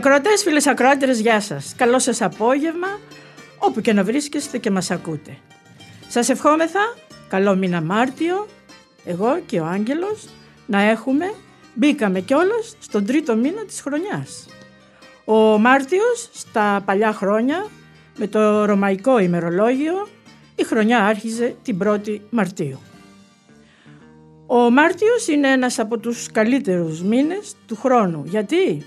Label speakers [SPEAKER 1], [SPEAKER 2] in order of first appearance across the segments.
[SPEAKER 1] Ακροατές, φίλες ακροάτερες, γεια σας. Καλό σας απόγευμα, όπου και να βρίσκεστε και μας ακούτε. Σας ευχόμεθα καλό μήνα Μάρτιο, εγώ και ο Άγγελος, να έχουμε, μπήκαμε κιόλας στον τρίτο μήνα της χρονιάς. Ο Μάρτιος στα παλιά χρόνια, με το ρωμαϊκό ημερολόγιο, η χρονιά άρχιζε την 1η Μαρτίου. Ο Μάρτιος είναι ένας από τους καλύτερους μήνες του χρόνου. Γιατί;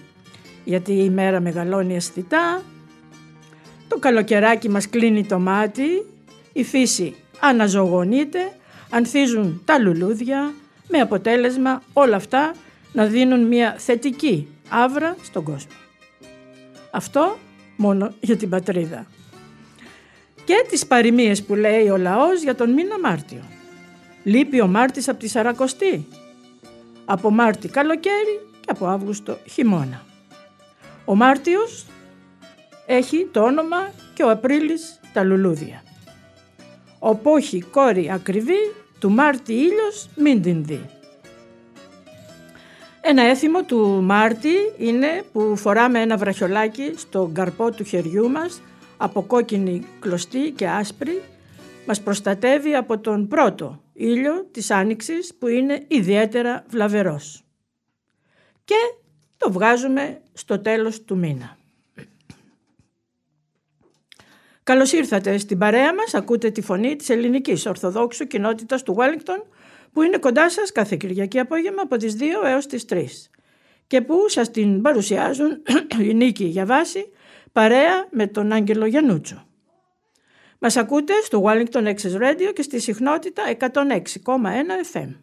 [SPEAKER 1] Γιατί η μέρα μεγαλώνει αισθητά, το καλοκαιράκι μας κλείνει το μάτι, η φύση αναζωογονείται, ανθίζουν τα λουλούδια, με αποτέλεσμα όλα αυτά να δίνουν μια θετική άβρα στον κόσμο. Αυτό μόνο για την πατρίδα. Και τις παροιμίες που λέει ο λαός για τον μήνα Μάρτιο. Λείπει ο Μάρτης από τη Σαρακοστή. Από Μάρτι καλοκαίρι και από Αύγουστο χειμώνα. Ο Μάρτιος έχει το όνομα και ο Απρίλης τα λουλούδια. Ο πόχη κόρη ακριβή, του Μάρτη ήλιος μην την δει. Ένα έθιμο του Μάρτη είναι που φοράμε ένα βραχιολάκι στο καρπό του χεριού μας από κόκκινη κλωστή και άσπρη μας προστατεύει από τον πρώτο ήλιο της άνοιξης που είναι ιδιαίτερα βλαβερός. Και το βγάζουμε στο τέλος του μήνα. Καλώς ήρθατε στην παρέα μας, ακούτε τη φωνή της ελληνικής Ορθοδόξου κοινότητας του Wellington που είναι κοντά σας κάθε Κυριακή απόγευμα από τις 2 έως τις 3 και που σας την παρουσιάζουν η Νίκη Γιαβάση παρέα με τον Άγγελο Γιαννούτσο. Μας ακούτε στο Wellington Access Radio και στη συχνότητα 106,1 FM.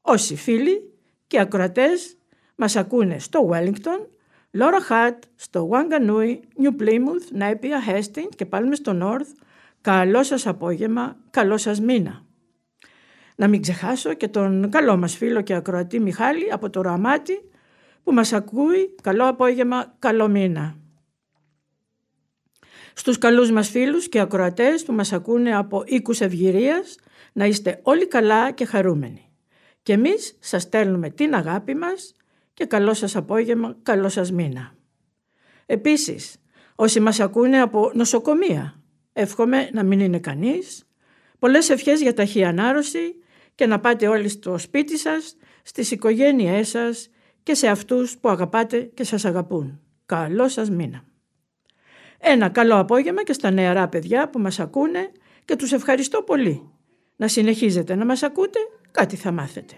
[SPEAKER 1] Όσοι φίλοι και ακροατές μας ακούνε στο Wellington, Laura Hat, στο Wanganui, New Plymouth, Napier, Hastings και πάλι στο North. Καλό σας απόγευμα, καλό σας μήνα. Να μην ξεχάσω και τον καλό μας φίλο και ακροατή Μιχάλη από το Ραμάτι που μας ακούει καλό απόγευμα, καλό μήνα. Στους καλούς μας φίλους και ακροατές που μας ακούνε από οίκους ευγυρίας να είστε όλοι καλά και χαρούμενοι. Και εμείς σας στέλνουμε την αγάπη μας και καλό σας απόγευμα, καλό σας μήνα. Επίσης, όσοι μας ακούνε από νοσοκομεία, εύχομαι να μην είναι κανείς, πολλές ευχές για ταχύ ανάρρωση και να πάτε όλοι στο σπίτι σας, στις οικογένειές σας και σε αυτούς που αγαπάτε και σας αγαπούν. Καλό σας μήνα. Ένα καλό απόγευμα και στα νεαρά παιδιά που μας ακούνε και τους ευχαριστώ πολύ. Να συνεχίζετε να μας ακούτε, κάτι θα μάθετε.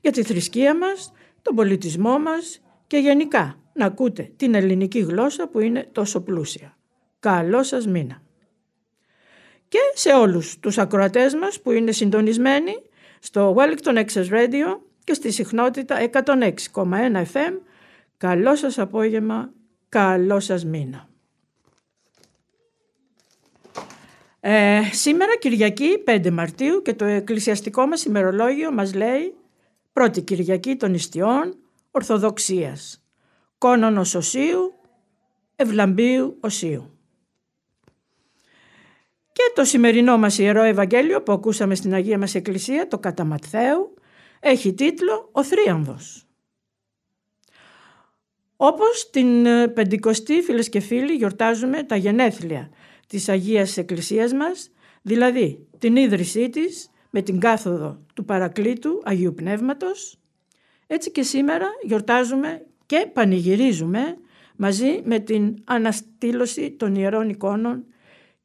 [SPEAKER 1] Για τη θρησκεία μας, τον πολιτισμό μας και γενικά να ακούτε την ελληνική γλώσσα που είναι τόσο πλούσια. Καλό σας μήνα. Και σε όλους τους ακροατές μας που είναι συντονισμένοι στο Wellington Access Radio και στη συχνότητα 106,1 FM, καλό σας απόγευμα, καλό σας μήνα. Ε, σήμερα Κυριακή 5 Μαρτίου και το εκκλησιαστικό μας ημερολόγιο μας λέει πρώτη Κυριακή των Ιστιών Ορθοδοξίας, Κόνονος Οσίου, Ευλαμπίου Οσίου. Και το σημερινό μας Ιερό Ευαγγέλιο που ακούσαμε στην Αγία μας Εκκλησία, το κατά Ματθαίου, έχει τίτλο «Ο Θρίαμβος». Όπως την ε, πεντηκοστή φίλες και φίλοι γιορτάζουμε τα γενέθλια της Αγίας Εκκλησίας μας, δηλαδή την ίδρυσή της με την κάθοδο του Παρακλήτου Αγίου Πνεύματος, έτσι και σήμερα γιορτάζουμε και πανηγυρίζουμε μαζί με την αναστήλωση των Ιερών Εικόνων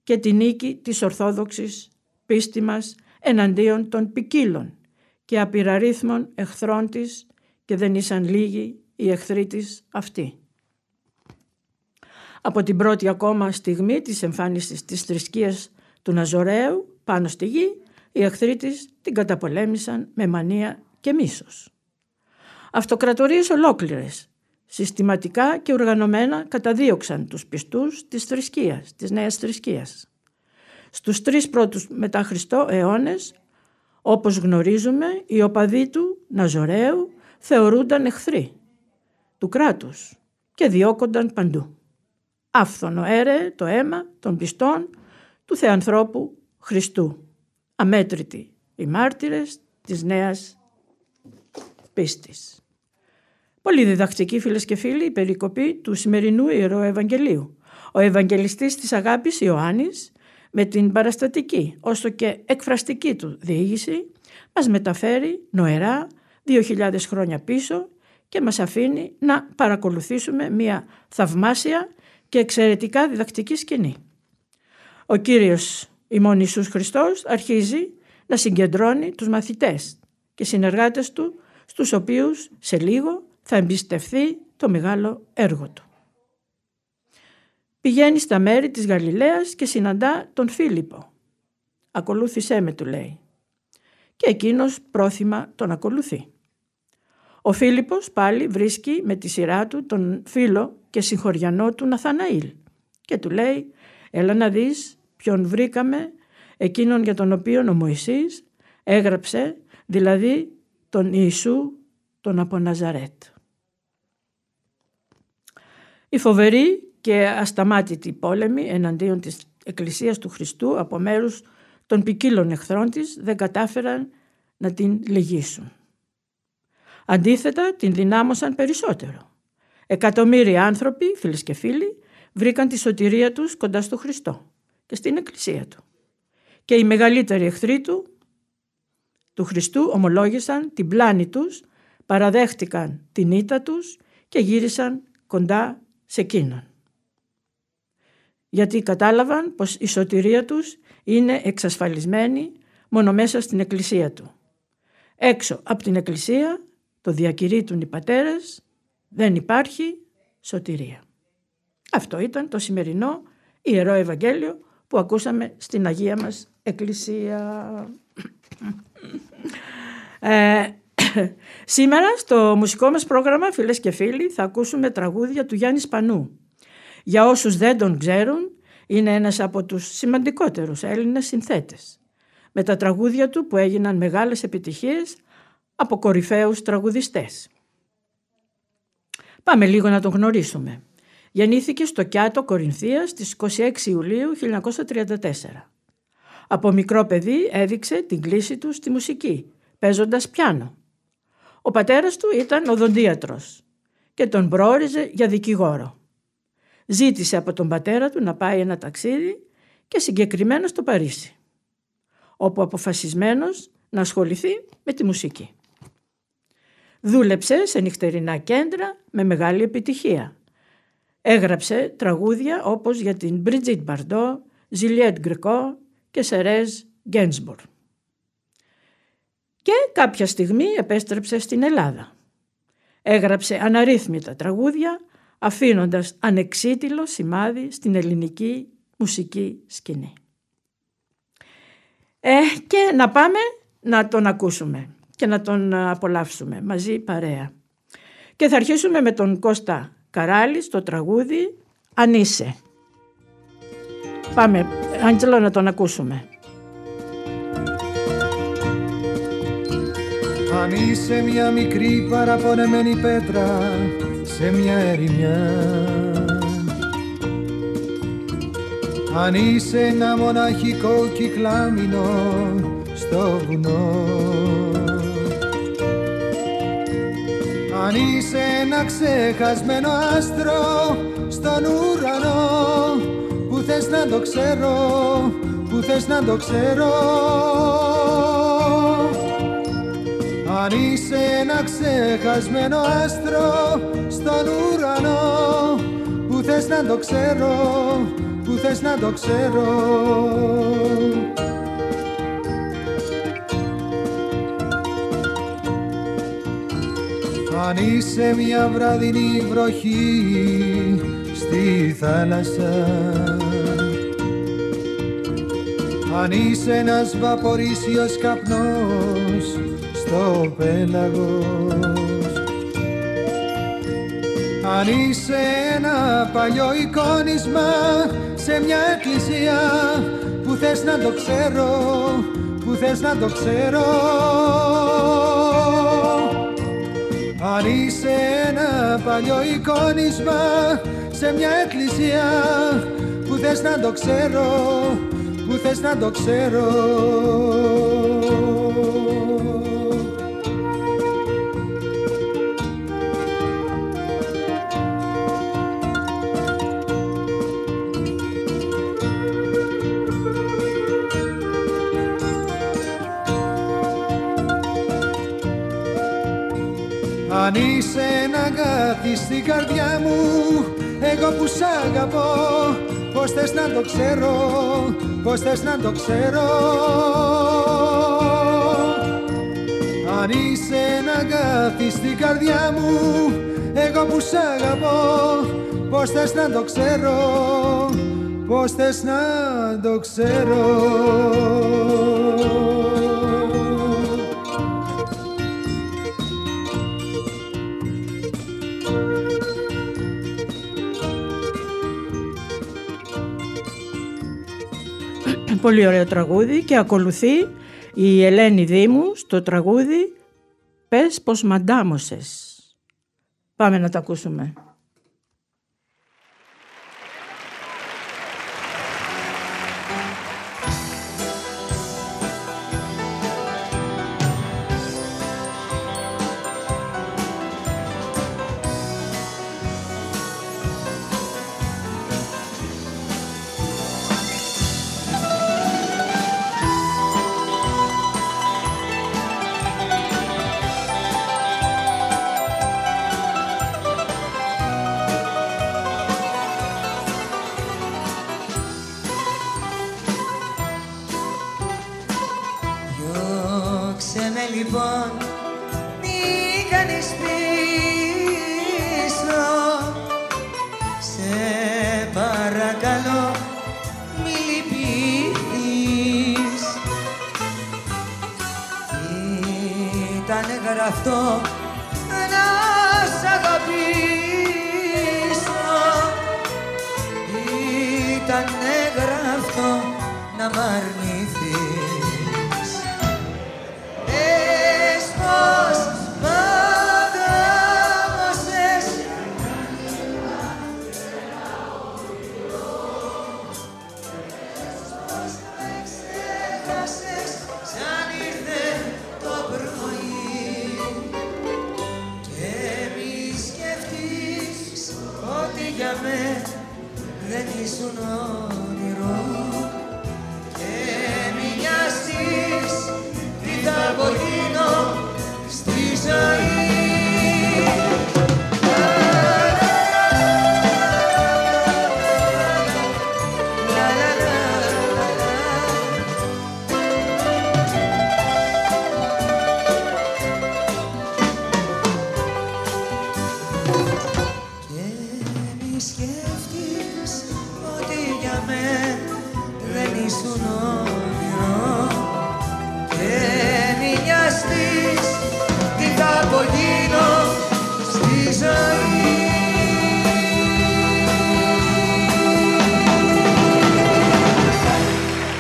[SPEAKER 1] και την νίκη της Ορθόδοξης πίστη μας εναντίον των ποικίλων και απειραρίθμων εχθρών της και δεν ήσαν λίγοι οι εχθροί της αυτοί. Από την πρώτη ακόμα στιγμή της εμφάνισης της θρησκείας του Ναζωραίου πάνω στη γη, οι εχθροί της την καταπολέμησαν με μανία και μίσος. Αυτοκρατορίες ολόκληρες, συστηματικά και οργανωμένα καταδίωξαν τους πιστούς της θρησκείας, της νέας θρησκείας. Στους τρεις πρώτους μετά Χριστό αιώνες, όπως γνωρίζουμε, οι οπαδοί του Ναζωραίου θεωρούνταν εχθροί του κράτους και διώκονταν παντού. Άφθονο έρε το αίμα των πιστών του Θεανθρώπου Χριστού. Αμέτρητοι οι μάρτυρες της νέας πίστης. Πολύ διδακτική φίλες και φίλοι η περικοπή του σημερινού Ιερού Ευαγγελίου. Ο Ευαγγελιστής της αγάπης Ιωάννης με την παραστατική όσο και εκφραστική του διήγηση μας μεταφέρει νοερά 2.000 χρόνια πίσω και μας αφήνει να παρακολουθήσουμε μια θαυμάσια και εξαιρετικά διδακτική σκηνή. Ο Κύριος ημών Ιησούς Χριστός αρχίζει να συγκεντρώνει τους μαθητές και συνεργάτες του στους οποίους σε λίγο θα εμπιστευθεί το μεγάλο έργο του. Πηγαίνει στα μέρη της Γαλιλαίας και συναντά τον Φίλιππο. «Ακολούθησέ με» του λέει. Και εκείνος πρόθυμα τον ακολουθεί. Ο Φίλιππος πάλι βρίσκει με τη σειρά του τον φίλο και συγχωριανό του Ναθαναήλ και του λέει «Έλα να δεις ποιον βρήκαμε, εκείνον για τον οποίο ο Μωυσής έγραψε, δηλαδή τον Ιησού τον από Ναζαρέτ». Η φοβερή και ασταμάτητη πόλεμη εναντίον της Εκκλησίας του Χριστού από μέρους των ποικίλων εχθρών της δεν κατάφεραν να την λυγίσουν. Αντίθετα την δυνάμωσαν περισσότερο. Εκατομμύρια άνθρωποι, φίλες και φίλοι, βρήκαν τη σωτηρία τους κοντά στο Χριστό και στην Εκκλησία Του. Και οι μεγαλύτεροι εχθροί του, του Χριστού ομολόγησαν την πλάνη τους, παραδέχτηκαν την ήττα τους και γύρισαν κοντά σε εκείνον. Γιατί κατάλαβαν πως η σωτηρία τους είναι εξασφαλισμένη μόνο μέσα στην Εκκλησία Του. Έξω από την Εκκλησία το διακηρύττουν οι πατέρες, δεν υπάρχει σωτηρία. Αυτό ήταν το σημερινό Ιερό Ευαγγέλιο που ακούσαμε στην Αγία μας Εκκλησία. Ε, σήμερα στο μουσικό μας πρόγραμμα φίλες και φίλοι θα ακούσουμε τραγούδια του Γιάννη Σπανού. Για όσους δεν τον ξέρουν είναι ένας από τους σημαντικότερους Έλληνες συνθέτες. Με τα τραγούδια του που έγιναν μεγάλες επιτυχίες από κορυφαίους τραγουδιστές. Πάμε λίγο να τον γνωρίσουμε. Γεννήθηκε στο Κιάτο Κορινθίας στις 26 Ιουλίου 1934. Από μικρό παιδί έδειξε την κλίση του στη μουσική, παίζοντας πιάνο. Ο πατέρας του ήταν οδοντίατρος και τον προόριζε για δικηγόρο. Ζήτησε από τον πατέρα του να πάει ένα ταξίδι και συγκεκριμένα στο Παρίσι, όπου αποφασισμένος να ασχοληθεί με τη μουσική. Δούλεψε σε νυχτερινά κέντρα με μεγάλη επιτυχία. Έγραψε τραγούδια όπως για την Μπρίτζιτ Μπαρντό, Ζιλιέτ Γκρικό και Σερέζ Γκένσμπορ. Και κάποια στιγμή επέστρεψε στην Ελλάδα. Έγραψε αναρρύθμιτα τραγούδια αφήνοντας ανεξίτηλο σημάδι στην ελληνική μουσική σκηνή. Ε, και να πάμε να τον ακούσουμε και να τον απολαύσουμε μαζί παρέα. Και θα αρχίσουμε με τον Κώστα Καράλη στο τραγούδι «Αν είσαι». Πάμε, Άντζελο, να τον ακούσουμε.
[SPEAKER 2] Αν είσαι μια μικρή παραπονεμένη πέτρα σε μια ερημιά Αν είσαι ένα μοναχικό κυκλάμινο στο βουνό Αν είσαι ένα ξεχασμένο άστρο στον ουρανό που θες να το ξέρω, που θες να το ξέρω. Αν είσαι ένα ξεχασμένο άστρο στον ουρανό που θες να το ξέρω, που θες να το ξέρω αν είσαι μια βραδινή βροχή στη θάλασσα. Αν είσαι ένας βαπορίσιος καπνός στο πέλαγος. Αν είσαι ένα παλιό εικόνισμα σε μια εκκλησία που θες να το ξέρω, που θες να το ξέρω αν είσαι ένα παλιό εικόνισμα σε μια εκκλησία. Που θες να το ξέρω, που θες να το ξέρω Αν είσαι ένα αγάπη στην καρδιά μου Εγώ που σ' αγαπώ Πώς θες να το ξέρω Πώς θες να το ξέρω. Αν είσαι ένα αγάπη στην καρδιά μου Εγώ που σ' αγαπώ Πώς θες να το ξέρω Πώς θες να το ξέρω
[SPEAKER 3] Πολύ ωραίο τραγούδι και ακολουθεί η Ελένη Δήμου στο τραγούδι «Πες πως μαντάμωσες». Πάμε να τα ακούσουμε.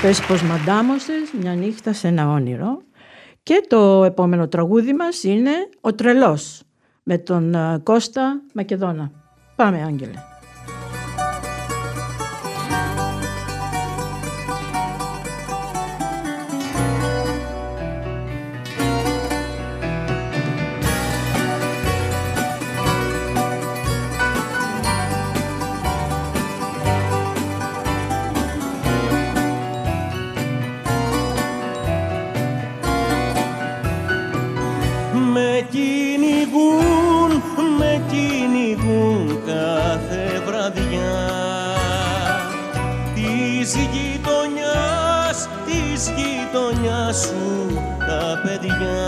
[SPEAKER 3] Πες πως μαντάμωσες μια νύχτα σε ένα όνειρο και το επόμενο τραγούδι μας είναι «Ο τρελός» με τον ε, Κώστα Μακεδόνα. Πάμε Άγγελε.
[SPEAKER 4] της γειτονιάς, της γειτονιάς σου τα παιδιά.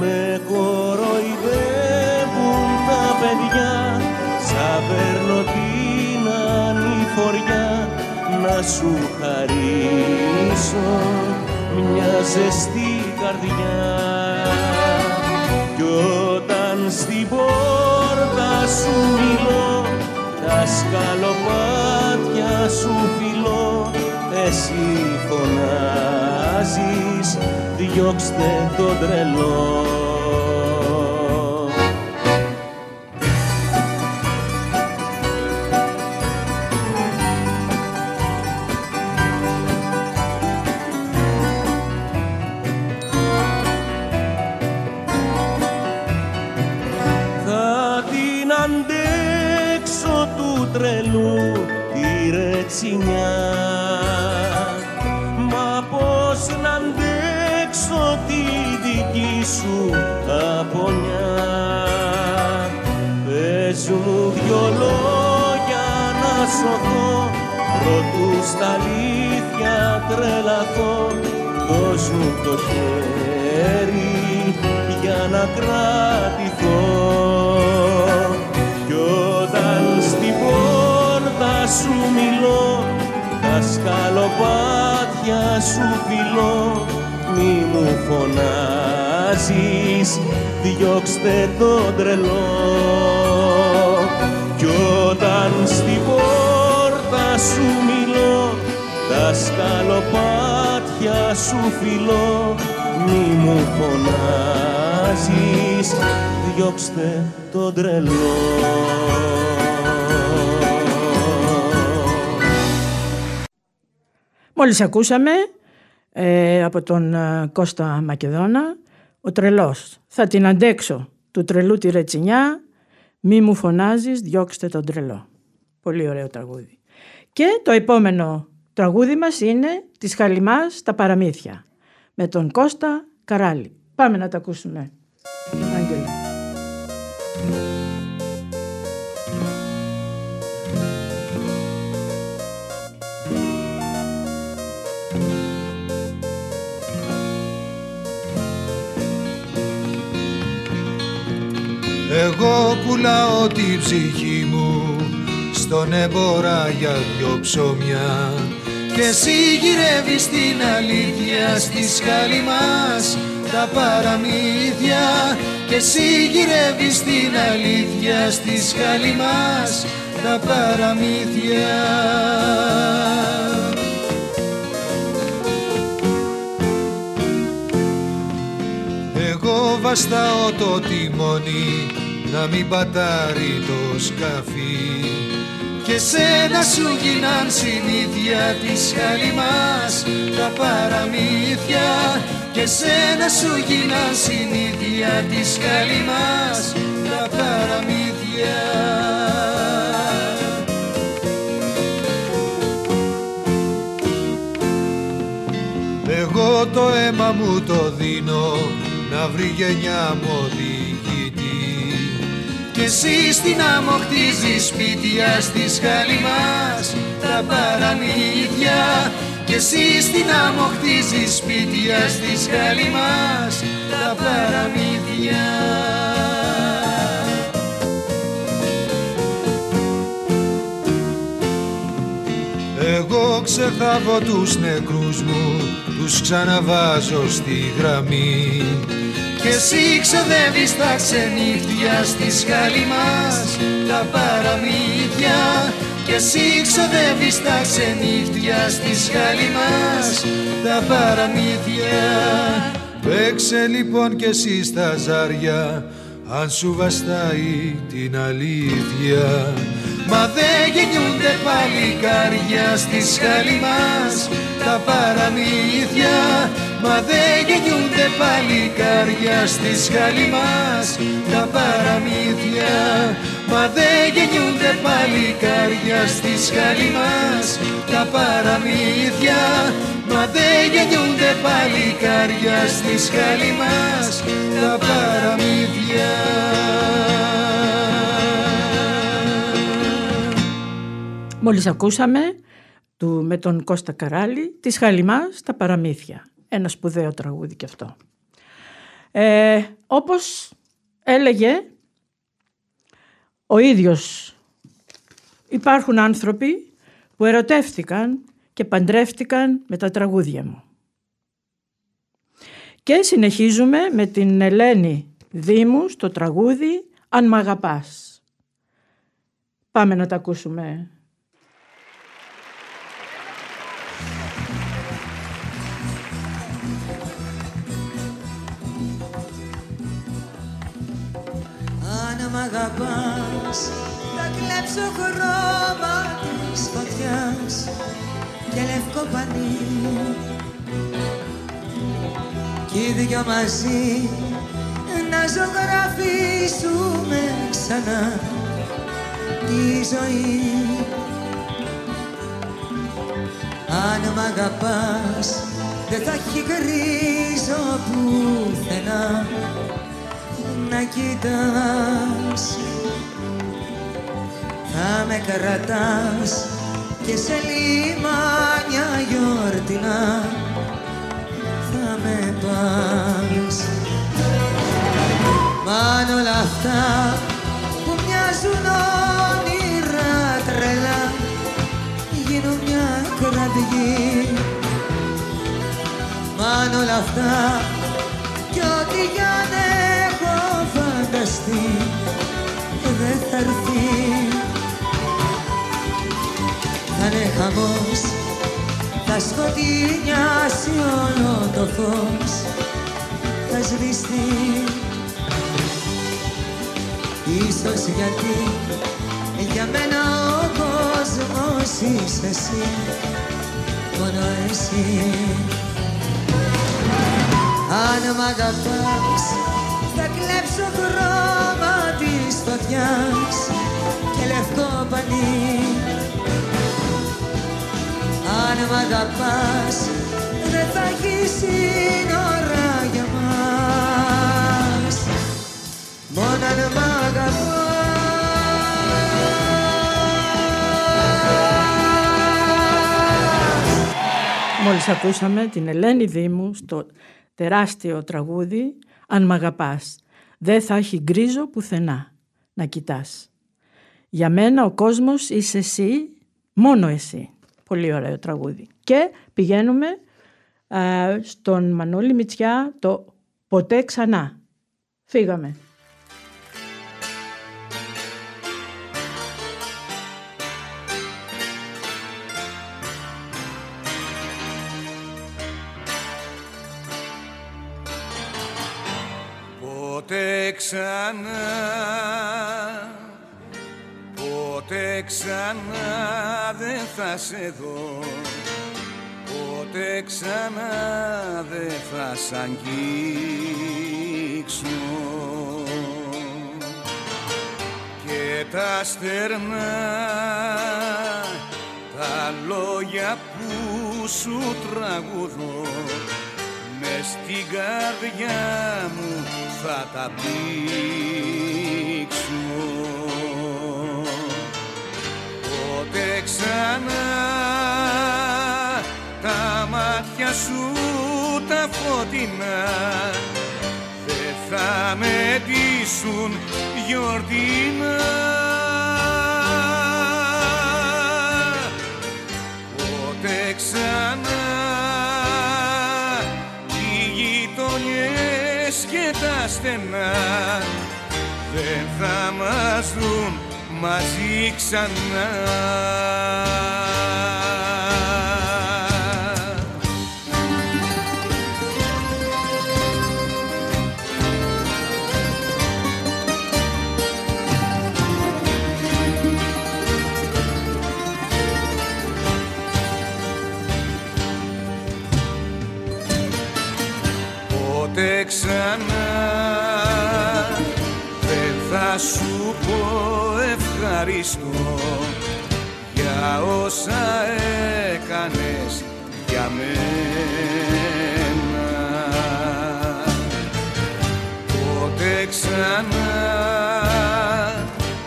[SPEAKER 4] Με κοροϊδεύουν τα παιδιά σαν παίρνω την ανηφοριά να σου χαρίσω μια ζεστή καρδιά. Κι όταν στην πόρτα σου μιλώ τα σκαλοπάτια σου φιλώ εσύ φωνάζεις διώξτε τον τρελό αλήθεια τρελαθώ. Δώσ' μου το χέρι για να κρατηθώ. Κι όταν στην πόρτα σου μιλώ τα σκαλοπάτια σου φιλώ. Μη μου φωνάζεις διώξτε τον τρελό. Κι όταν στην πόρτα σου μιλώ τα σκαλοπάτια σου φιλώ μη μου φωνάζεις. Διώξτε τον τρελό.
[SPEAKER 1] Μόλις ακούσαμε ε, από τον ε, Κώστα Μακεδόνα «Ο τρελός, θα την αντέξω. Του τρελού τη ρετσινιά, μη μου φωνάζεις, διώξτε τον τρελό». Πολύ ωραίο τραγούδι. Και το επόμενο τραγούδι μας είναι «Της Χαλιμάς τα παραμύθια» με τον Κώστα Καράλη. Πάμε να τα ακούσουμε. Άγγελα.
[SPEAKER 2] Εγώ πουλάω τη ψυχή μου στον έμπορα για δυο ψωμιά και εσύ γυρεύεις την αλήθεια στη σκάλη μας τα παραμύθια. Και εσύ γυρεύεις την αλήθεια στη σκάλη μας τα παραμύθια. Εγώ βαστάω το τιμόνι να μην πατάρει το σκαφί και σένα σου γίναν συνήθεια της μας τα παραμύθια. Και σένα σου γίναν συνήθεια της μας τα παραμύθια. Εγώ το αίμα μου το δίνω να βρει γενιά μου κι εσύ στην άμμο χτίζεις σπίτια στη σχάλη μας τα παραμύθια. Κι εσύ στην άμμο χτίζεις σπίτια στη σχάλη μας τα παραμύθια. Εγώ ξεθάβω τους νεκρούς μου, τους ξαναβάζω στη γραμμή και εσύ ξοδεύεις τα ξενύχτια στη σχάλη μας τα παραμύθια. Και εσύ ξοδεύεις τα ξενύχτια στη σχάλη μας τα παραμύθια. Παίξε λοιπόν κι εσύ στα ζάρια αν σου βαστάει την αλήθεια. Μα δεν γεννιούνται παλικάρια στη σχάλη μας τα παραμύθια Μα δεν γεννιούνται παλικάρια στη σχάλη μας. Τα παραμύθια Μα δεν γεννιούνται παλικάρια στη σχάλη μας. Τα παραμύθια Μα δεν γεννιούνται παλικάρια στη σχάλη μας. Τα παραμύθια.
[SPEAKER 1] Μόλις ακούσαμε του, με τον Κώστα Καράλη της Χαλιμάς τα παραμύθια. Ένα σπουδαίο τραγούδι και αυτό. Ε, όπως έλεγε ο ίδιος υπάρχουν άνθρωποι που ερωτεύτηκαν και παντρεύτηκαν με τα τραγούδια μου. Και συνεχίζουμε με την Ελένη Δήμου στο τραγούδι «Αν μ' αγαπάς». Πάμε να τα ακούσουμε.
[SPEAKER 3] Μ' αγαπάς. Θα κλέψω χρώμα της φωτιάς και λευκό πανί. Κι οι δυο μαζί να ζωγραφίσουμε ξανά τη ζωή. Αν μ' αγαπάς δεν θα έχει γκρίζο πουθενά να κοιτάς. Θα με κρατάς και σε λιμάνια γιορτινά. Με πας. Μ' όλα αυτά που μοιάζουν όνειρα τρελά γίνουν μια κραυγή. Μ' όλα αυτά κι ό,τι για να έχω φανταστεί δεν θα έρθει. Θα είναι χαμός θα σκοτεινιάσει όλο το φως θα σβηστεί. Ίσως γιατί για μένα ο κόσμος είσαι εσύ μόνο εσύ. Αν μ' αγαπάς θα κλέψω χρώμα της φωτιάς και λευκό πανί. Αν μ' αγαπάς δεν θα έχει σύνορα για μας. Μόνο αν μ' αγαπάς.
[SPEAKER 1] Μόλις ακούσαμε την Ελένη Δήμου στο τεράστιο τραγούδι «Αν μ' αγαπάς, δεν θα έχει γκρίζο πουθενά να κοιτάς». Για μένα ο κόσμος είσαι εσύ, μόνο εσύ. Πολύ ωραίο τραγούδι. Και πηγαίνουμε στον Μανώλη Μητσιά το «Ποτέ ξανά». Φύγαμε.
[SPEAKER 5] Ξανά. Ποτέ ξανά δεν θα σε δω. Ποτέ ξανά δεν θα σ' αγγίξω. Και τα στερνά τα λόγια που σου τραγουδώ μες στην καρδιά μου θα τα πήξω ποτέ ξανά τα μάτια σου τα φωτεινά δεν θα με ντύσουν γιορτινά τα στενά. Δεν θα μας δουν μαζί ξανά δεν θα σου πω ευχαριστώ για όσα έκανες για μένα. Ποτέ ξανά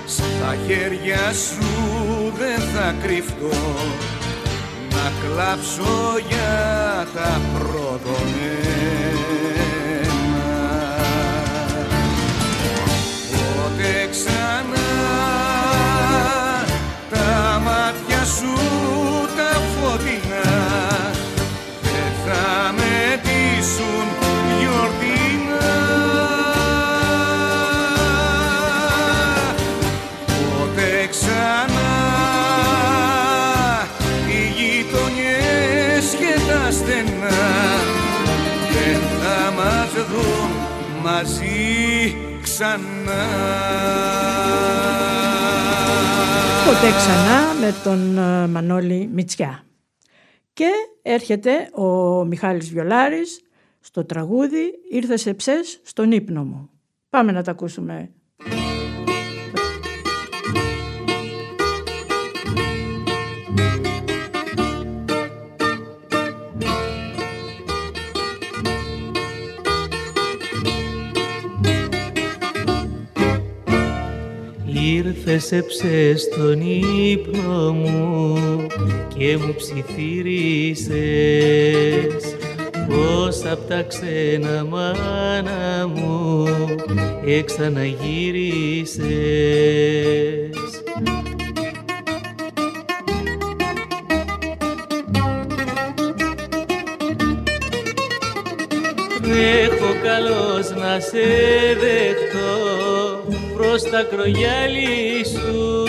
[SPEAKER 5] στα χέρια σου δεν θα κρυφτώ να κλάψω για τα προδομένα ζήσουν γιορτινά Πότε ξανά οι γειτονιές και τα στενά δεν θα μας δουν μαζί ξανά
[SPEAKER 1] Ποτέ ξανά με τον ε, Μανώλη Μητσιά. Και έρχεται ο Μιχάλης Βιολάρης στο τραγούδι «Ήρθε σε ψες στον ύπνο μου». Πάμε να τα ακούσουμε.
[SPEAKER 6] Ήρθε σε ψες στον ύπνο μου και μου ψιθύρισες πως απ' τα ξένα μάνα μου εξαναγύρισες. Έχω καλώς να σε δεχτώ προς τα κρογιάλι σου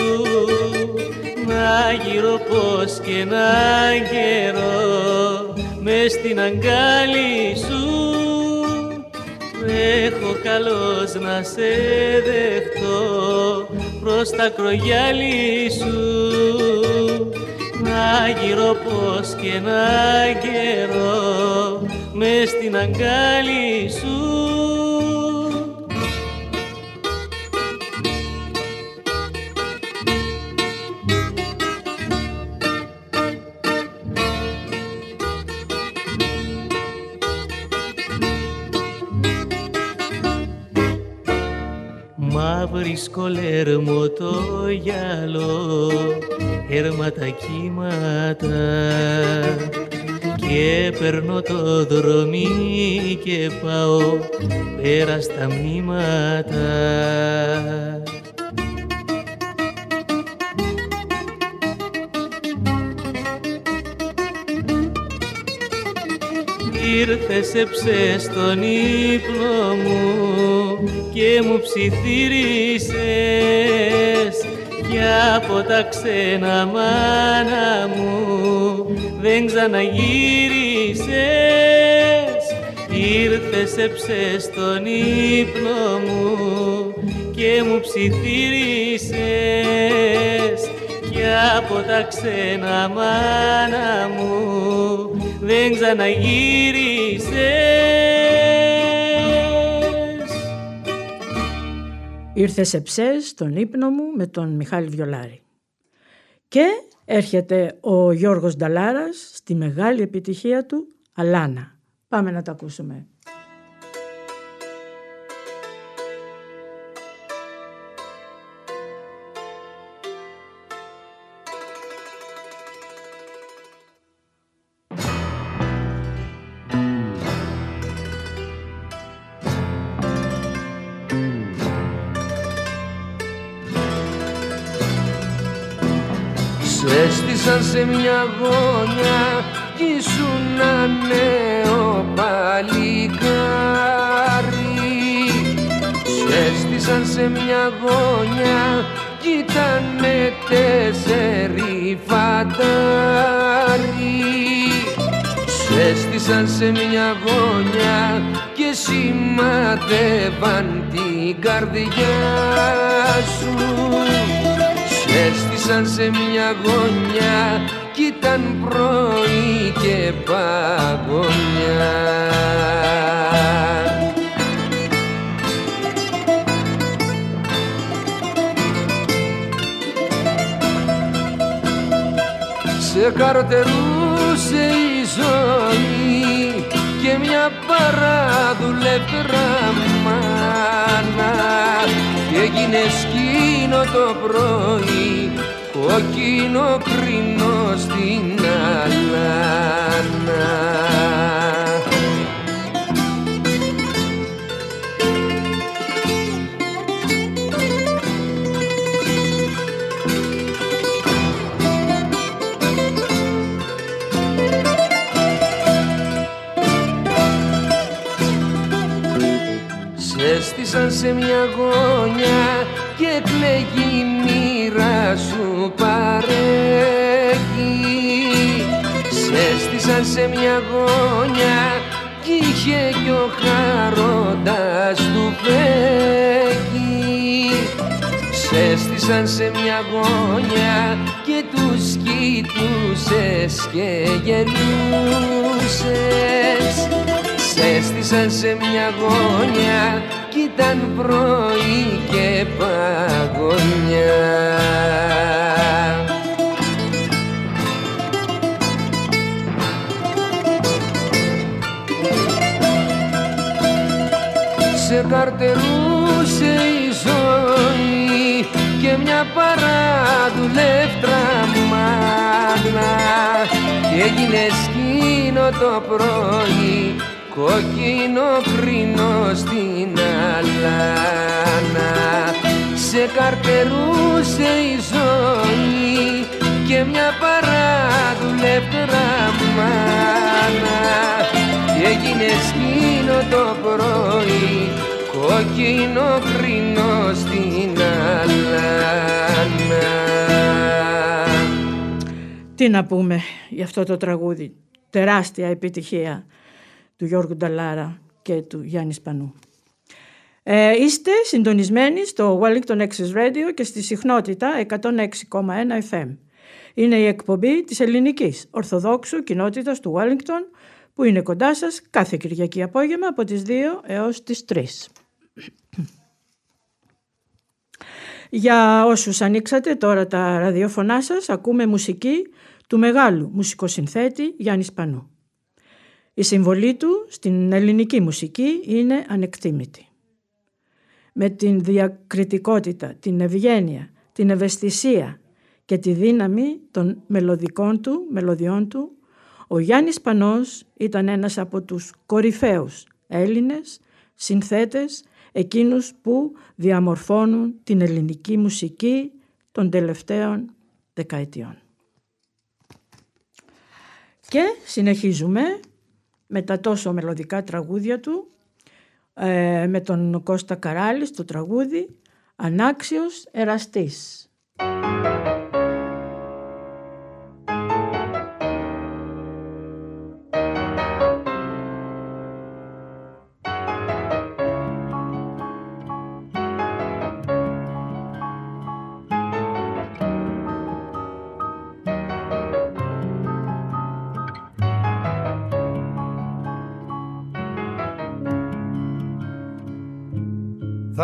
[SPEAKER 6] να γύρω πως και να καιρό μες στην αγκάλι σου. Έχω καλώς να σε δεχτώ προς τα κρογιάλι σου. Να γύρω πως και να καιρό μες στην αγκάλι σου σκολέρμο το γυαλό έρμα τα κύματα. Και παίρνω το δρόμι και πάω πέρα στα μνήματα. Ήρθε σε ψες στον ύπνο μου και μου ψιθύρισες και από τα ξένα μάνα μου. Δεν ξαναγύρισες ήρθες σε ψες στον ύπνο μου και μου ψιθύρισες. Και από τα ξένα μάνα μου δεν ξαναγύρισες
[SPEAKER 1] Ήρθε σε ψες στον ύπνο μου με τον Μιχάλη Βιολάρη. Και έρχεται ο Γιώργος Νταλάρας στη μεγάλη επιτυχία του «Αλάνα». Πάμε να το ακούσουμε.
[SPEAKER 7] Σε μια γωνιά κι ήσουν νέο παλικάρι. Σου έστησαν σε μια γωνιά κι ήτανε τέσσερι φαντάρι. Σου έστησαν σε μια γωνιά και σημαδεύαν την καρδιά σου έστησαν σε μια γωνιά κι ήταν πρωί και παγωνιά. Σε καρτερούσε η ζωή και μια παράδουλευτρα μάνα και έγινε εκείνο το πρωί κόκκινο κρινό στην αλάνα. Σε σε μια γωνιά και κλαίγει η μοίρα σου παρέχει Σε έστησαν σε μια γωνιά κι είχε κι ο χαρόντας του φέγγει Σε έστησαν σε μια γωνιά και τους κοιτούσες και γελούσες. Έστησαν σε μια γωνιά κι ήταν πρωί και παγωνιά. Σε καρτερούσε η ζωή και μια παραδουλεύτρα μάνα. Και έγινε σκήνο το πρωί κόκκινο κρίνο στην αλάνα. Σε καρτερούσε η ζωή και μια παράδουλευτρα μάνα. Και έγινε σκήνο το πρωί κόκκινο κρίνο στην αλάνα.
[SPEAKER 1] Τι να πούμε για αυτό το τραγούδι, τεράστια επιτυχία του Γιώργου Νταλάρα και του Γιάννη Σπανού. Ε, είστε συντονισμένοι στο Wellington Access Radio και στη συχνότητα 106,1 FM. Είναι η εκπομπή της ελληνικής Ορθοδόξου κοινότητας του Wellington που είναι κοντά σας κάθε Κυριακή απόγευμα από τις 2 έως τις 3. Για όσους ανοίξατε τώρα τα ραδιόφωνά σας ακούμε μουσική του μεγάλου μουσικοσυνθέτη Γιάννη Σπανού. Η συμβολή του στην ελληνική μουσική είναι ανεκτήμητη. Με την διακριτικότητα, την ευγένεια, την ευαισθησία και τη δύναμη των μελωδικών του, μελωδιών του, ο Γιάννης Πανός ήταν ένας από τους κορυφαίους Έλληνες συνθέτες, εκείνους που διαμορφώνουν την ελληνική μουσική των τελευταίων δεκαετιών. Και συνεχίζουμε με τα τόσο μελωδικά τραγούδια του, ε, με τον Κώστα Καράλης στο τραγούδι «Ανάξιος εραστής».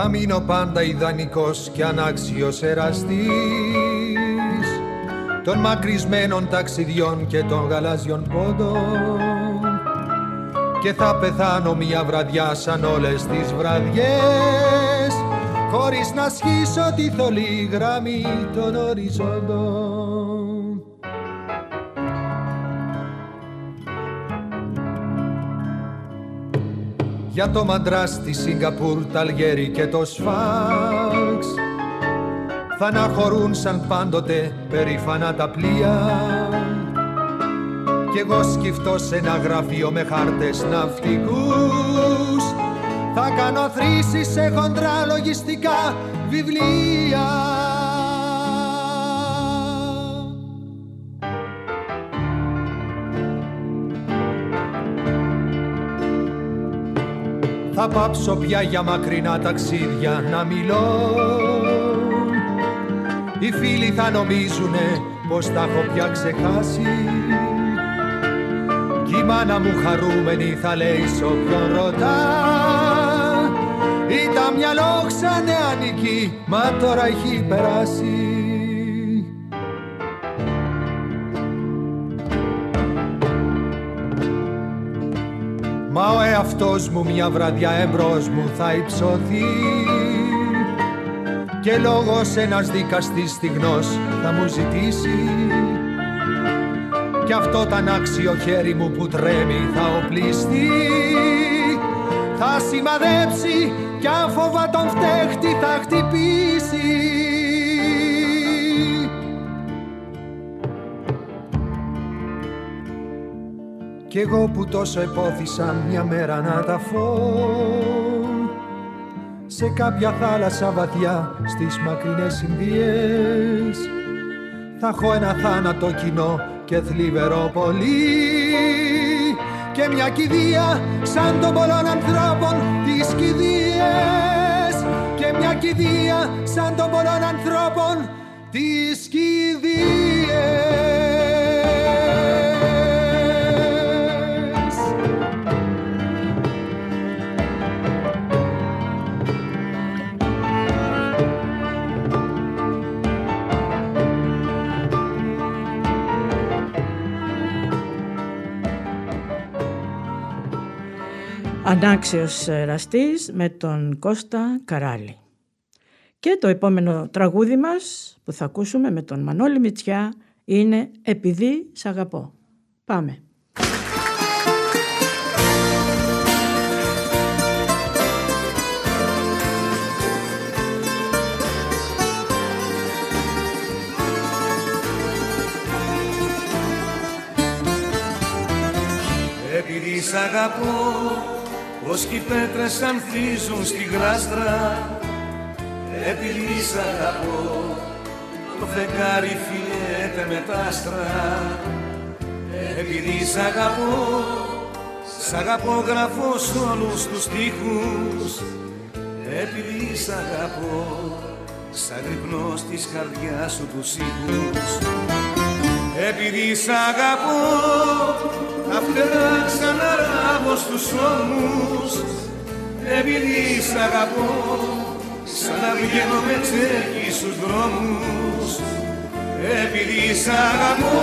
[SPEAKER 2] Θα μείνω πάντα ιδανικός και ανάξιος εραστής των μακρισμένων ταξιδιών και των γαλάζιων πόντων και θα πεθάνω μια βραδιά σαν όλες τις βραδιές χωρίς να σχίσω τη θολή γραμμή των οριζόντων. Για το μαντράς στη Σιγκαπούρ, τα Αλγέρι και το Σφάξ θα αναχωρούν σαν πάντοτε περήφανα τα πλοία. Κι εγώ σκυφτώ σε ένα γραφείο με χάρτες ναυτικούς θα κάνω θρήσεις σε χοντρά λογιστικά βιβλία θα πάψω πια για μακρινά ταξίδια να μιλώ. Οι φίλοι θα νομίζουνε πως τα έχω πια ξεχάσει. Κι η μάνα μου χαρούμενη θα λέει σ' όποιον ρωτά. Ήταν μια λόξα νεανική, μα τώρα έχει περάσει εαυτός μου μια βραδιά εμπρός μου θα υψωθεί. Και λόγος ένας δικαστής στιγνός θα μου ζητήσει. Κι αυτό τα άξιο χέρι μου που τρέμει θα οπλιστεί. Θα σημαδέψει κι αν φόβα τον φταίχτη θα χτυπήσει Κι εγώ που τόσο επόθησα μια μέρα να τα φω.
[SPEAKER 5] Σε κάποια θάλασσα βαθιά στις μακρινές Ινδίες θα έχω ένα θάνατο κοινό και θλιβερό πολύ. Και μια κηδεία σαν των πολλών ανθρώπων τις κηδείες. Και μια κηδεία σαν των πολλών ανθρώπων τις κηδείες
[SPEAKER 1] Ανάξιος εραστής με τον Κώστα Καράλη. Και το επόμενο τραγούδι μας που θα ακούσουμε με τον Μανώλη Μητσιά είναι «Επειδή σ' αγαπώ». Πάμε.
[SPEAKER 8] Επειδή σ' αγαπώ πως κι οι πέτρες ανθίζουν στη γράστρα επειδή σ' αγαπώ το φεγγάρι φιλιέται με τα άστρα. Επειδή σ' αγαπώ σ' αγαπώ γραφώ σ' όλους τους στίχους επειδή σ' αγαπώ σαν γρυπνώ της καρδιάς σου τους ήχους. Επειδή σ' αγαπώ τα φτερά ξαναράβω στους ώμους επειδή σ' αγαπώ ξαναβγαίνω με τσέκι στους δρόμους. Επειδή σ' αγαπώ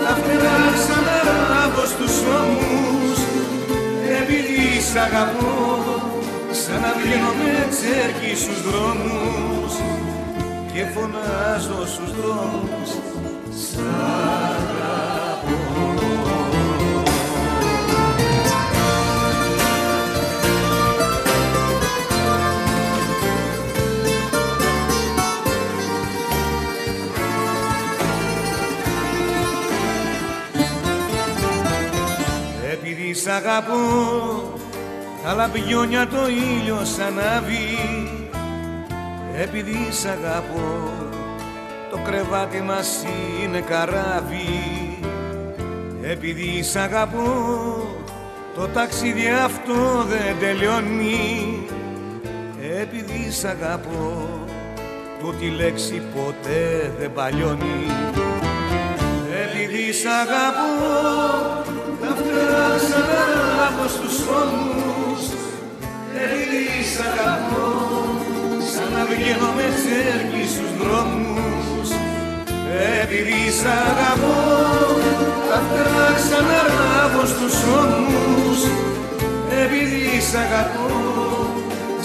[SPEAKER 8] τα φτερά ξαναράβω στους ώμους. Επειδή σ' αγαπώ ξαναβγαίνω με τσέκι στους δρόμους. Και φωνάζω στους δρόμους σ' αγαπώ σ' αγαπώ. Τα λαμπιόνια το ήλιο ανάβει επειδή σ' αγαπώ το κρεβάτι μας είναι καράβι. Επειδή σ' αγαπώ το ταξίδι αυτό δεν τελειώνει. Επειδή σ' αγαπώ τούτη λέξη ποτέ δεν παλιώνει. Επειδή σ' αγαπώ τα φτερά ξαναλάβω στους ώμους επειδή σ' αγαπώ. Σαν να βγαίνω με τσέρκι στους δρόμους επειδή σ' αγαπώ. Τα φτερά ξαναλάβω στους ώμους επειδή σ' αγαπώ.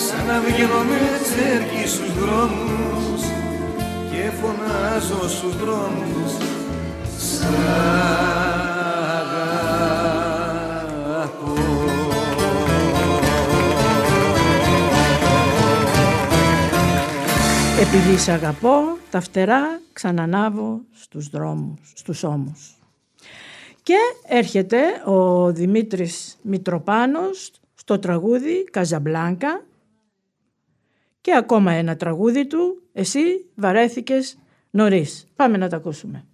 [SPEAKER 8] Σαν να βγαίνω με τσέρκι στους δρόμους και φωνάζω στους δρόμους. Σ'
[SPEAKER 1] Επειδή σ' αγαπώ, τα φτερά ξανανάβω στους δρόμους, στους ώμους. Και έρχεται ο Δημήτρης Μητροπάνος στο τραγούδι «Καζαμπλάνκα» και ακόμα ένα τραγούδι του «Εσύ βαρέθηκες νωρίς». Πάμε να τα ακούσουμε.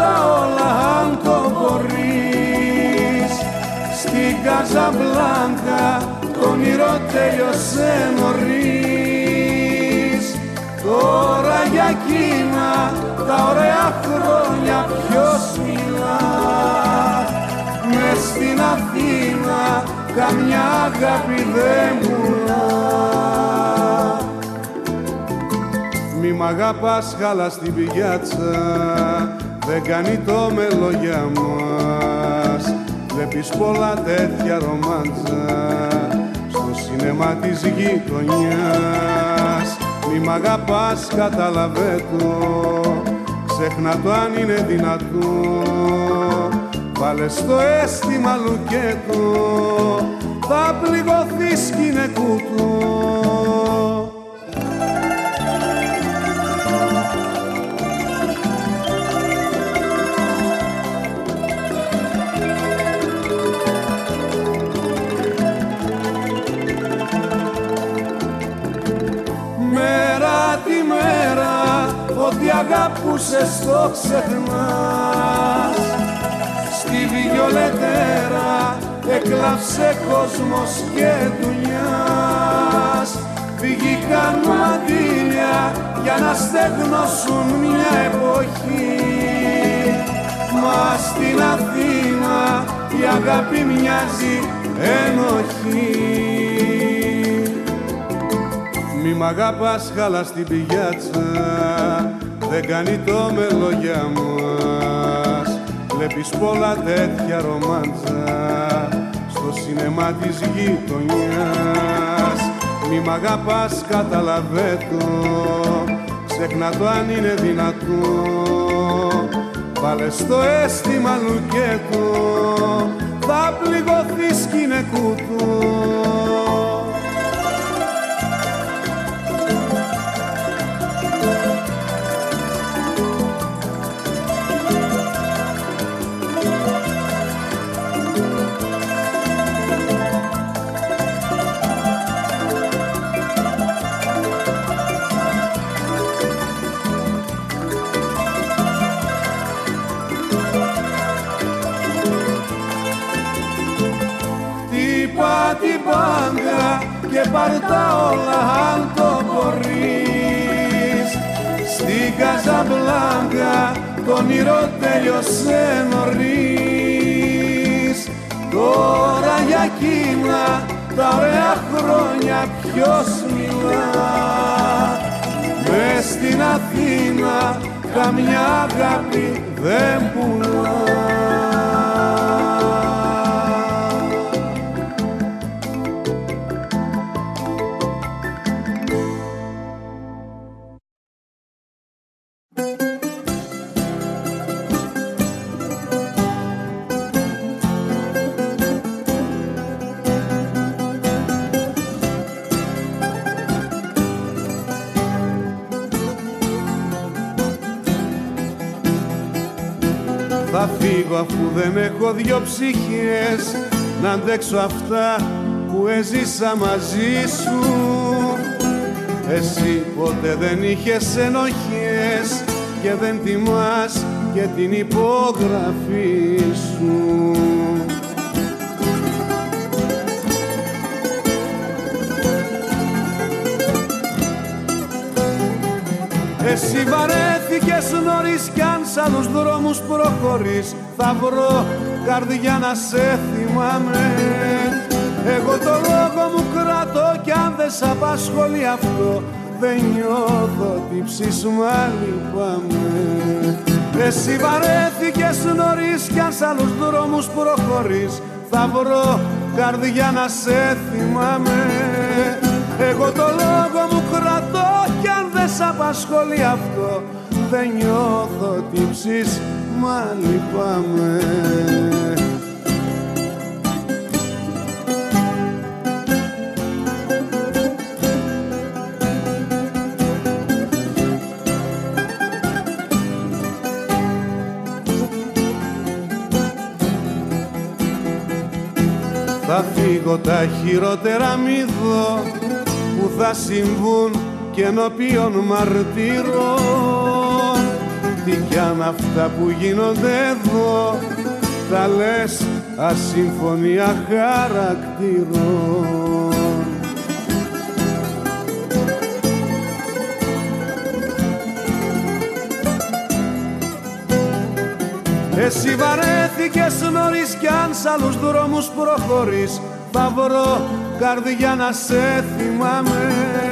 [SPEAKER 5] Τα όλα αν το μπορείς Στην Καζαμπλάνκα το όνειρο τέλειωσε νωρίς. Τώρα για εκείνα τα ωραία χρόνια ποιος μιλά. Μες στην Αθήνα καμιά αγάπη δεν πουλά. Μη μ' αγαπάς χάλα στην πηγιάτσα Δεν κάνει το με λόγια μας. Βλέπεις πολλά τέτοια ρομάντσα Στο σινεμά της γειτονιάς. Μη μ' αγαπάς καταλαβαίνω. Ξέχνα το αν είναι δυνατό. Βάλες στο αίσθημα λουκέτο. Θα πληγωθείς κι είναι κουτό αγάπουσες το ξεχνάς. Στη βιολετέρα έκλαψε κόσμος και δουλειάς. Φυγήκαν μαντήλια για να στεγνώσουν μια εποχή. Μα στην Αθήνα η αγάπη μοιάζει ενοχή. Μη μ' αγαπάς χάλα στην πηγιάτσα δεν κάνει το μελόγια μας. Βλέπεις πολλά τέτοια ρομάντσα στο σινεμά της γειτονιάς. Μη μ' αγαπάς καταλαβαίνω. Ξέχνα το αν είναι δυνατό. Βάλε στο αίσθημα λουκέτο. Θα πληγωθείς κι είναι κουτό και πάρ' τα όλα αν το μπορείς. Στην Καζαμπλάνκα το όνειρο τέλειωσε νωρίς. Τώρα για εκείνα τα ωραία χρόνια ποιος μιλά. Μες στην Αθήνα καμιά αγάπη δεν πουλά αφού δεν έχω δυο ψυχές να αντέξω αυτά που έζησα μαζί σου. Εσύ ποτέ δεν είχες ενοχές και δεν τιμάς και την υπογραφή σου. Εσύ βαρέθηκες νωρίς κι αν σ' άλλους δρόμους προχωρείς Θα βρω καρδιά να σε θυμάμαι. Εγώ το λόγο μου κρατώ κι αν δεν σ' απασχολεί αυτό Δεν νιώθω τι ψήσμα λυπάμαι. Εσύ βαρέθηκες νωρίς κι αν σ' άλλους δρόμους προχωρείς Θα βρω καρδιά να σε θυμάμαι. Εγώ το λόγο μου κρατώ σ' απασχολεί αυτό δεν νιώθω τύψεις μα λυπάμαι Θα φύγω τα χειρότερα μη δω που θα συμβούν και ενώπιον μαρτύρων τι κι αν αυτά που γίνονται εδώ. Τα λες ασύμφωνια χαρακτήρων. Εσύ βαρέθηκες νωρίς κι αν σ' άλλους δρόμους προχωρείς. Θα βρω καρδιά να σε θυμάμαι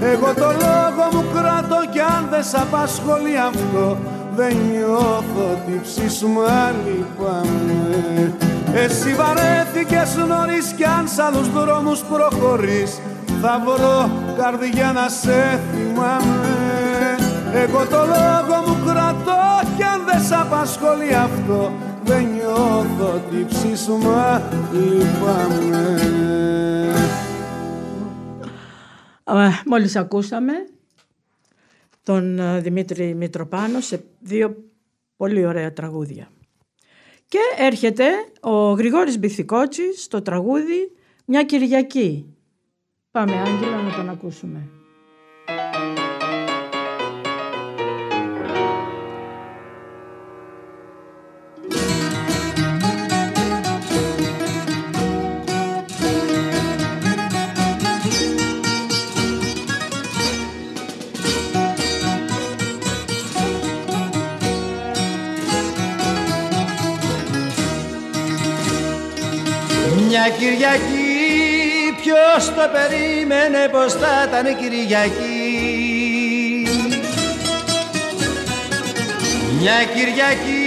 [SPEAKER 5] εγώ το λόγο μου κρατώ κι αν δεν σ' απασχολεί αυτό δεν νιώθω τι ψήσμα λυπάμαι
[SPEAKER 9] Εσύ βαρέθηκες νωρίς κι αν σ' άλλους δρόμους προχωρείς Θα βρω καρδιά να σε θυμάμαι. Εγώ το λόγο μου κρατώ κι αν δεν σ' απασχολεί αυτό Δεν νιώθω τι ψήσουμα λυπάμαι
[SPEAKER 10] Μόλις ακούσαμε τον ε, Δημήτρη Μητροπάνο σε δύο πολύ ωραία τραγούδια. Και έρχεται ο Γρηγόρης Μπιθικότσης στο τραγούδι «Μια Κυριακή». Πάμε Άγγελα να τον ακούσουμε.
[SPEAKER 9] Κυριακή ποιος το περίμενε πως θα ήταν Κυριακή; Μια Κυριακή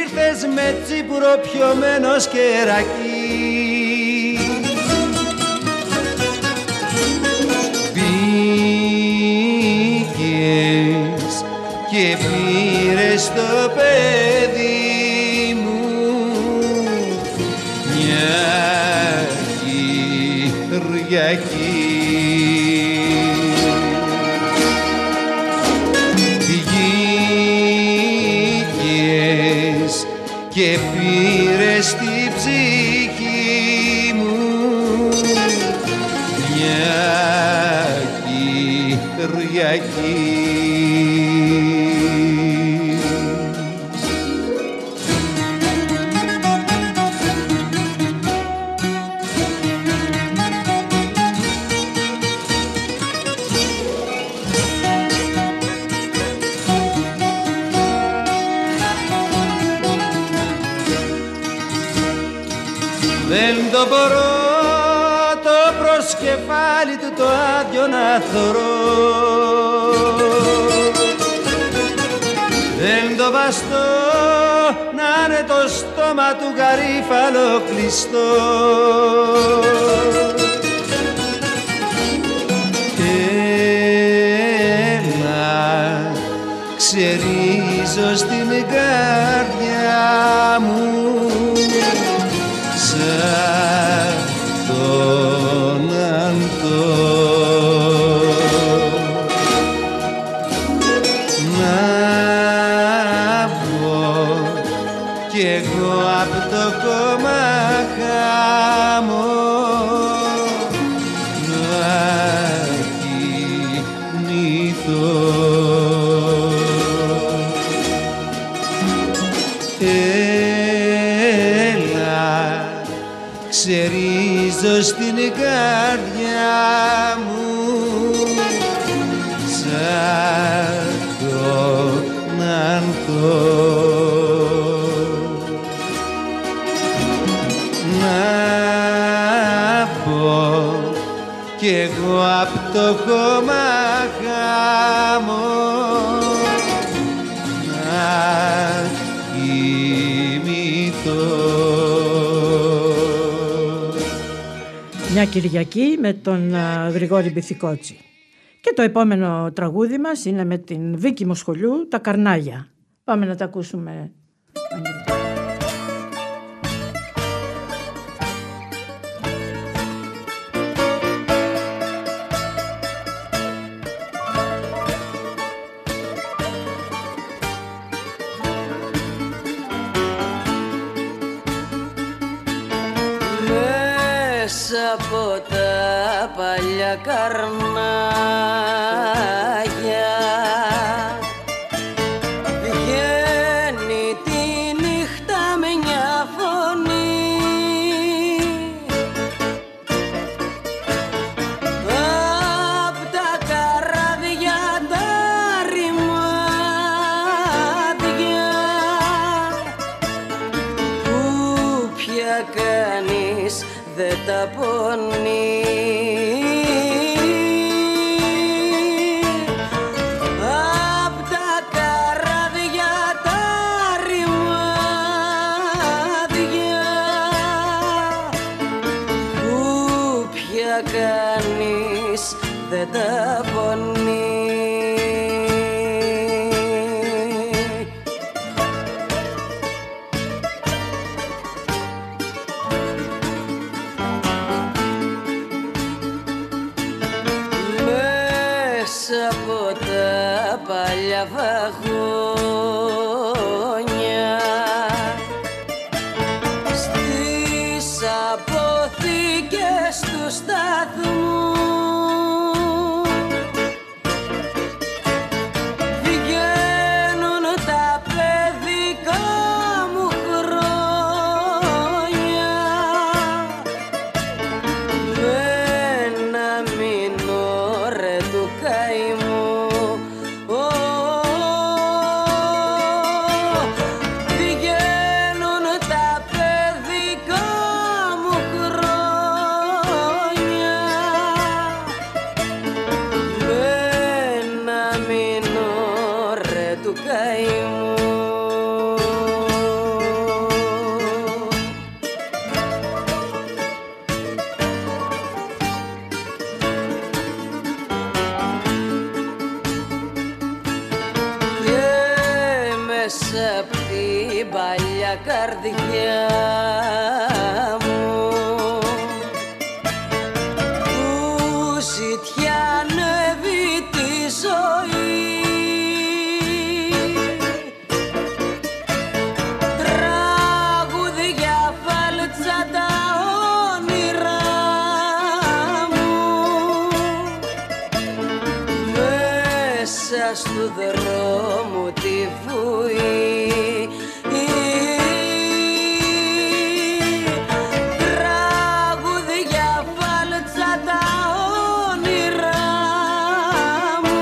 [SPEAKER 9] ήρθες με τσίπουρο πιωμένος κερακί Πήγες και πήρες το παιδί πήρες του γαρίφαλο κλειστό
[SPEAKER 10] Κυριακή με τον α, Γρηγόρη Μπιθικότσι. Και το επόμενο τραγούδι μας είναι με την Βίκη Μοσχολιού, «Τα Καρνάγια». Πάμε να τα ακούσουμε.
[SPEAKER 11] Δεν
[SPEAKER 10] μέσα στου δρόμου τη βουή. Τραγούδια φάλτσα τα όνειρά μου.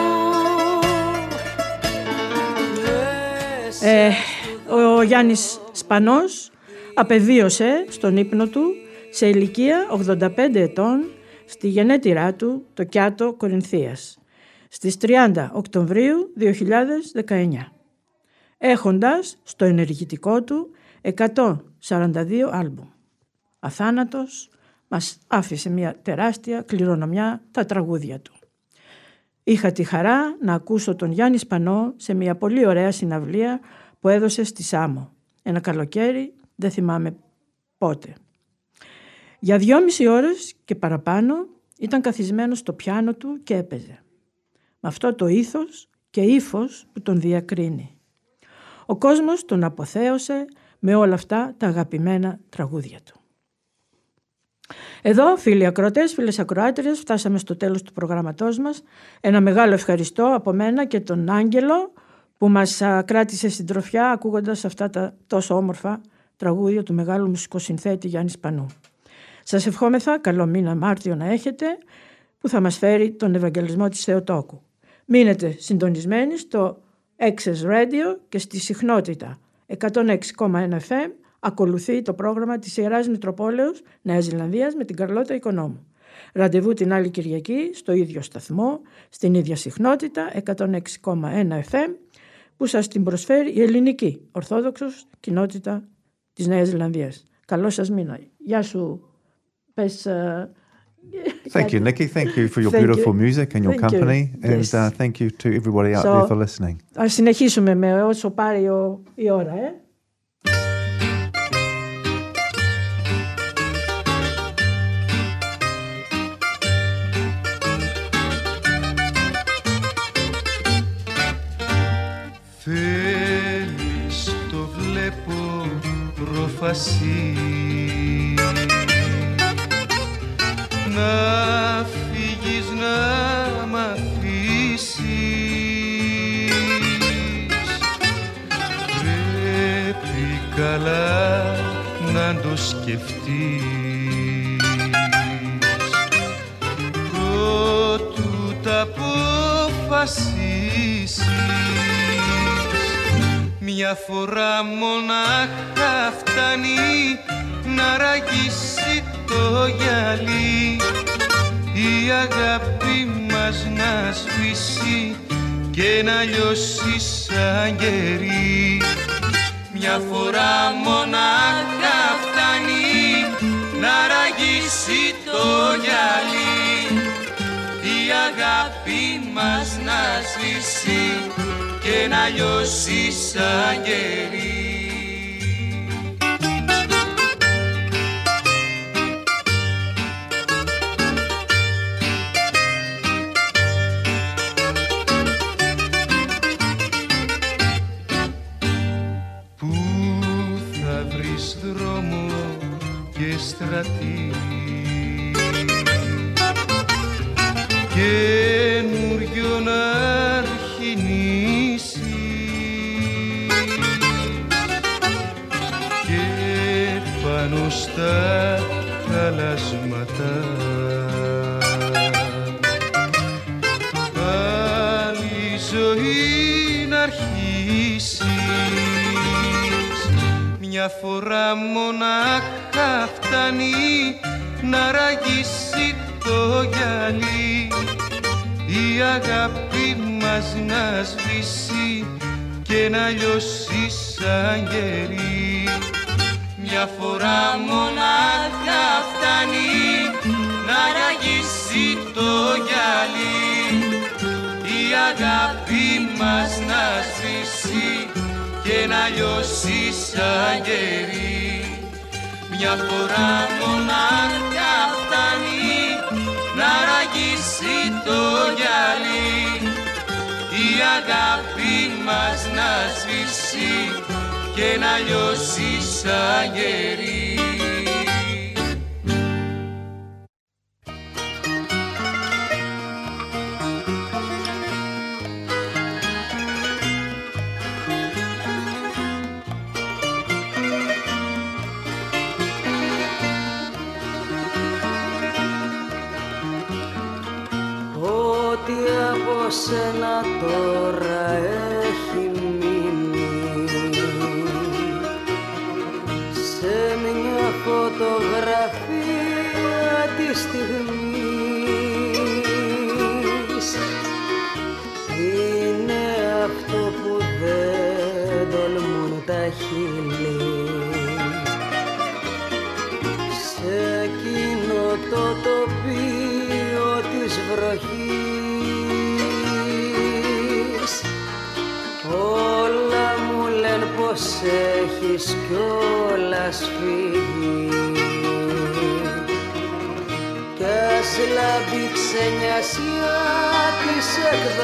[SPEAKER 10] Μέσα
[SPEAKER 1] Ε, ο Γιάννης Σπανός απεβίωσε στον ύπνο του σε ηλικία 85 ετών στη γενέτειρά του το Κιάτο Κορινθίας στις 30 Οκτωβρίου 2019 έχοντας στο ενεργητικό του 142 άλμπουμ. Αθάνατος μας άφησε μια τεράστια κληρονομιά τα τραγούδια του. Είχα τη χαρά να ακούσω τον Γιάννη Σπανό σε μια πολύ ωραία συναυλία που έδωσε στη Σάμο. Ένα καλοκαίρι, δεν θυμάμαι πότε. Για δυόμιση ώρες και παραπάνω ήταν καθισμένος στο πιάνο του και έπαιζε. Με αυτό το ήθος και ύφος που τον διακρίνει. Ο κόσμος τον αποθέωσε με όλα αυτά τα αγαπημένα τραγούδια του. Εδώ, φίλοι ακροατές, φίλες ακροάτριες, φτάσαμε στο τέλος του προγραμματός μας. Ένα μεγάλο ευχαριστώ από μένα και τον Άγγελο που μας α, κράτησε συντροφιά ακούγοντας αυτά τα τόσο όμορφα τραγούδια του μεγάλου μουσικοσυνθέτη Γιάννη Σπανού. Σας ευχόμεθα καλό μήνα Μάρτιο να έχετε που θα μας φέρει τον Ευαγγελισμό της Θεοτόκου. Μείνετε συντονισμένοι στο Access Radio και στη συχνότητα 106,1 FM ακολουθεί το πρόγραμμα της Ιεράς Μητροπόλεως Νέας Ζηλανδίας με την Καρλώτα Οικονόμου. Ραντεβού την άλλη Κυριακή στο ίδιο σταθμό, στην ίδια συχνότητα 106,1 FM που σας την προσφέρει η ελληνική Ορθόδοξος κοινότητα της Νέας Ζηλανδίας. Καλό σας μήνα. Γεια σου. Πες, ε,
[SPEAKER 12] Thank you, Nikki. Thank you for your
[SPEAKER 1] Thank
[SPEAKER 12] beautiful
[SPEAKER 1] you.
[SPEAKER 12] music and your
[SPEAKER 1] Thank you.
[SPEAKER 12] company. And
[SPEAKER 1] Yes.
[SPEAKER 12] uh, thank you to everybody out
[SPEAKER 1] So-
[SPEAKER 12] there for listening.
[SPEAKER 1] Ας συνεχίσουμε με όσο πάρει ο, η ώρα, ε.
[SPEAKER 7] Θέλεις το βλέπω προφασί Να φύγεις να μ' αφήσεις. Πρέπει καλά να το σκεφτείς. Πρότου τα αποφασίσεις μια φορά μονάχα φτάνει να ραγίσει το γυαλί η αγάπη μας να σβήσει και να λιώσει σαν κερί. Μια φορά μονάχα φτάνει να ραγίσει το γυαλί η αγάπη μας να σβήσει και να λιώσει σαν κερί.
[SPEAKER 13] Δρόμο και στρατή. Καινούριο να αρχινήσεις και πάνω στα χαλάσματα φορά μονάχα φτάνει να ραγίσει το γυαλί. Η αγάπη μας να σβήσει και να λιώσει σαν γερί.
[SPEAKER 7] Μια φορά μονάχα φτάνει να ραγίσει το γυαλί. Η αγάπη μας να σβήσει και να λιώσει σαν γερί μια φορά μονάχα φτάνει να ραγίσει το γυαλί η αγάπη μας να σβήσει και να λιώσει σαν γερί.
[SPEAKER 10] Τολμούν τα χείλη. Σε εκείνο το τοπίο της βροχής. Όλα μου λένε πως έχεις κιόλας φύγει. Κι ας λάβει ξενιασιά της εκδρομής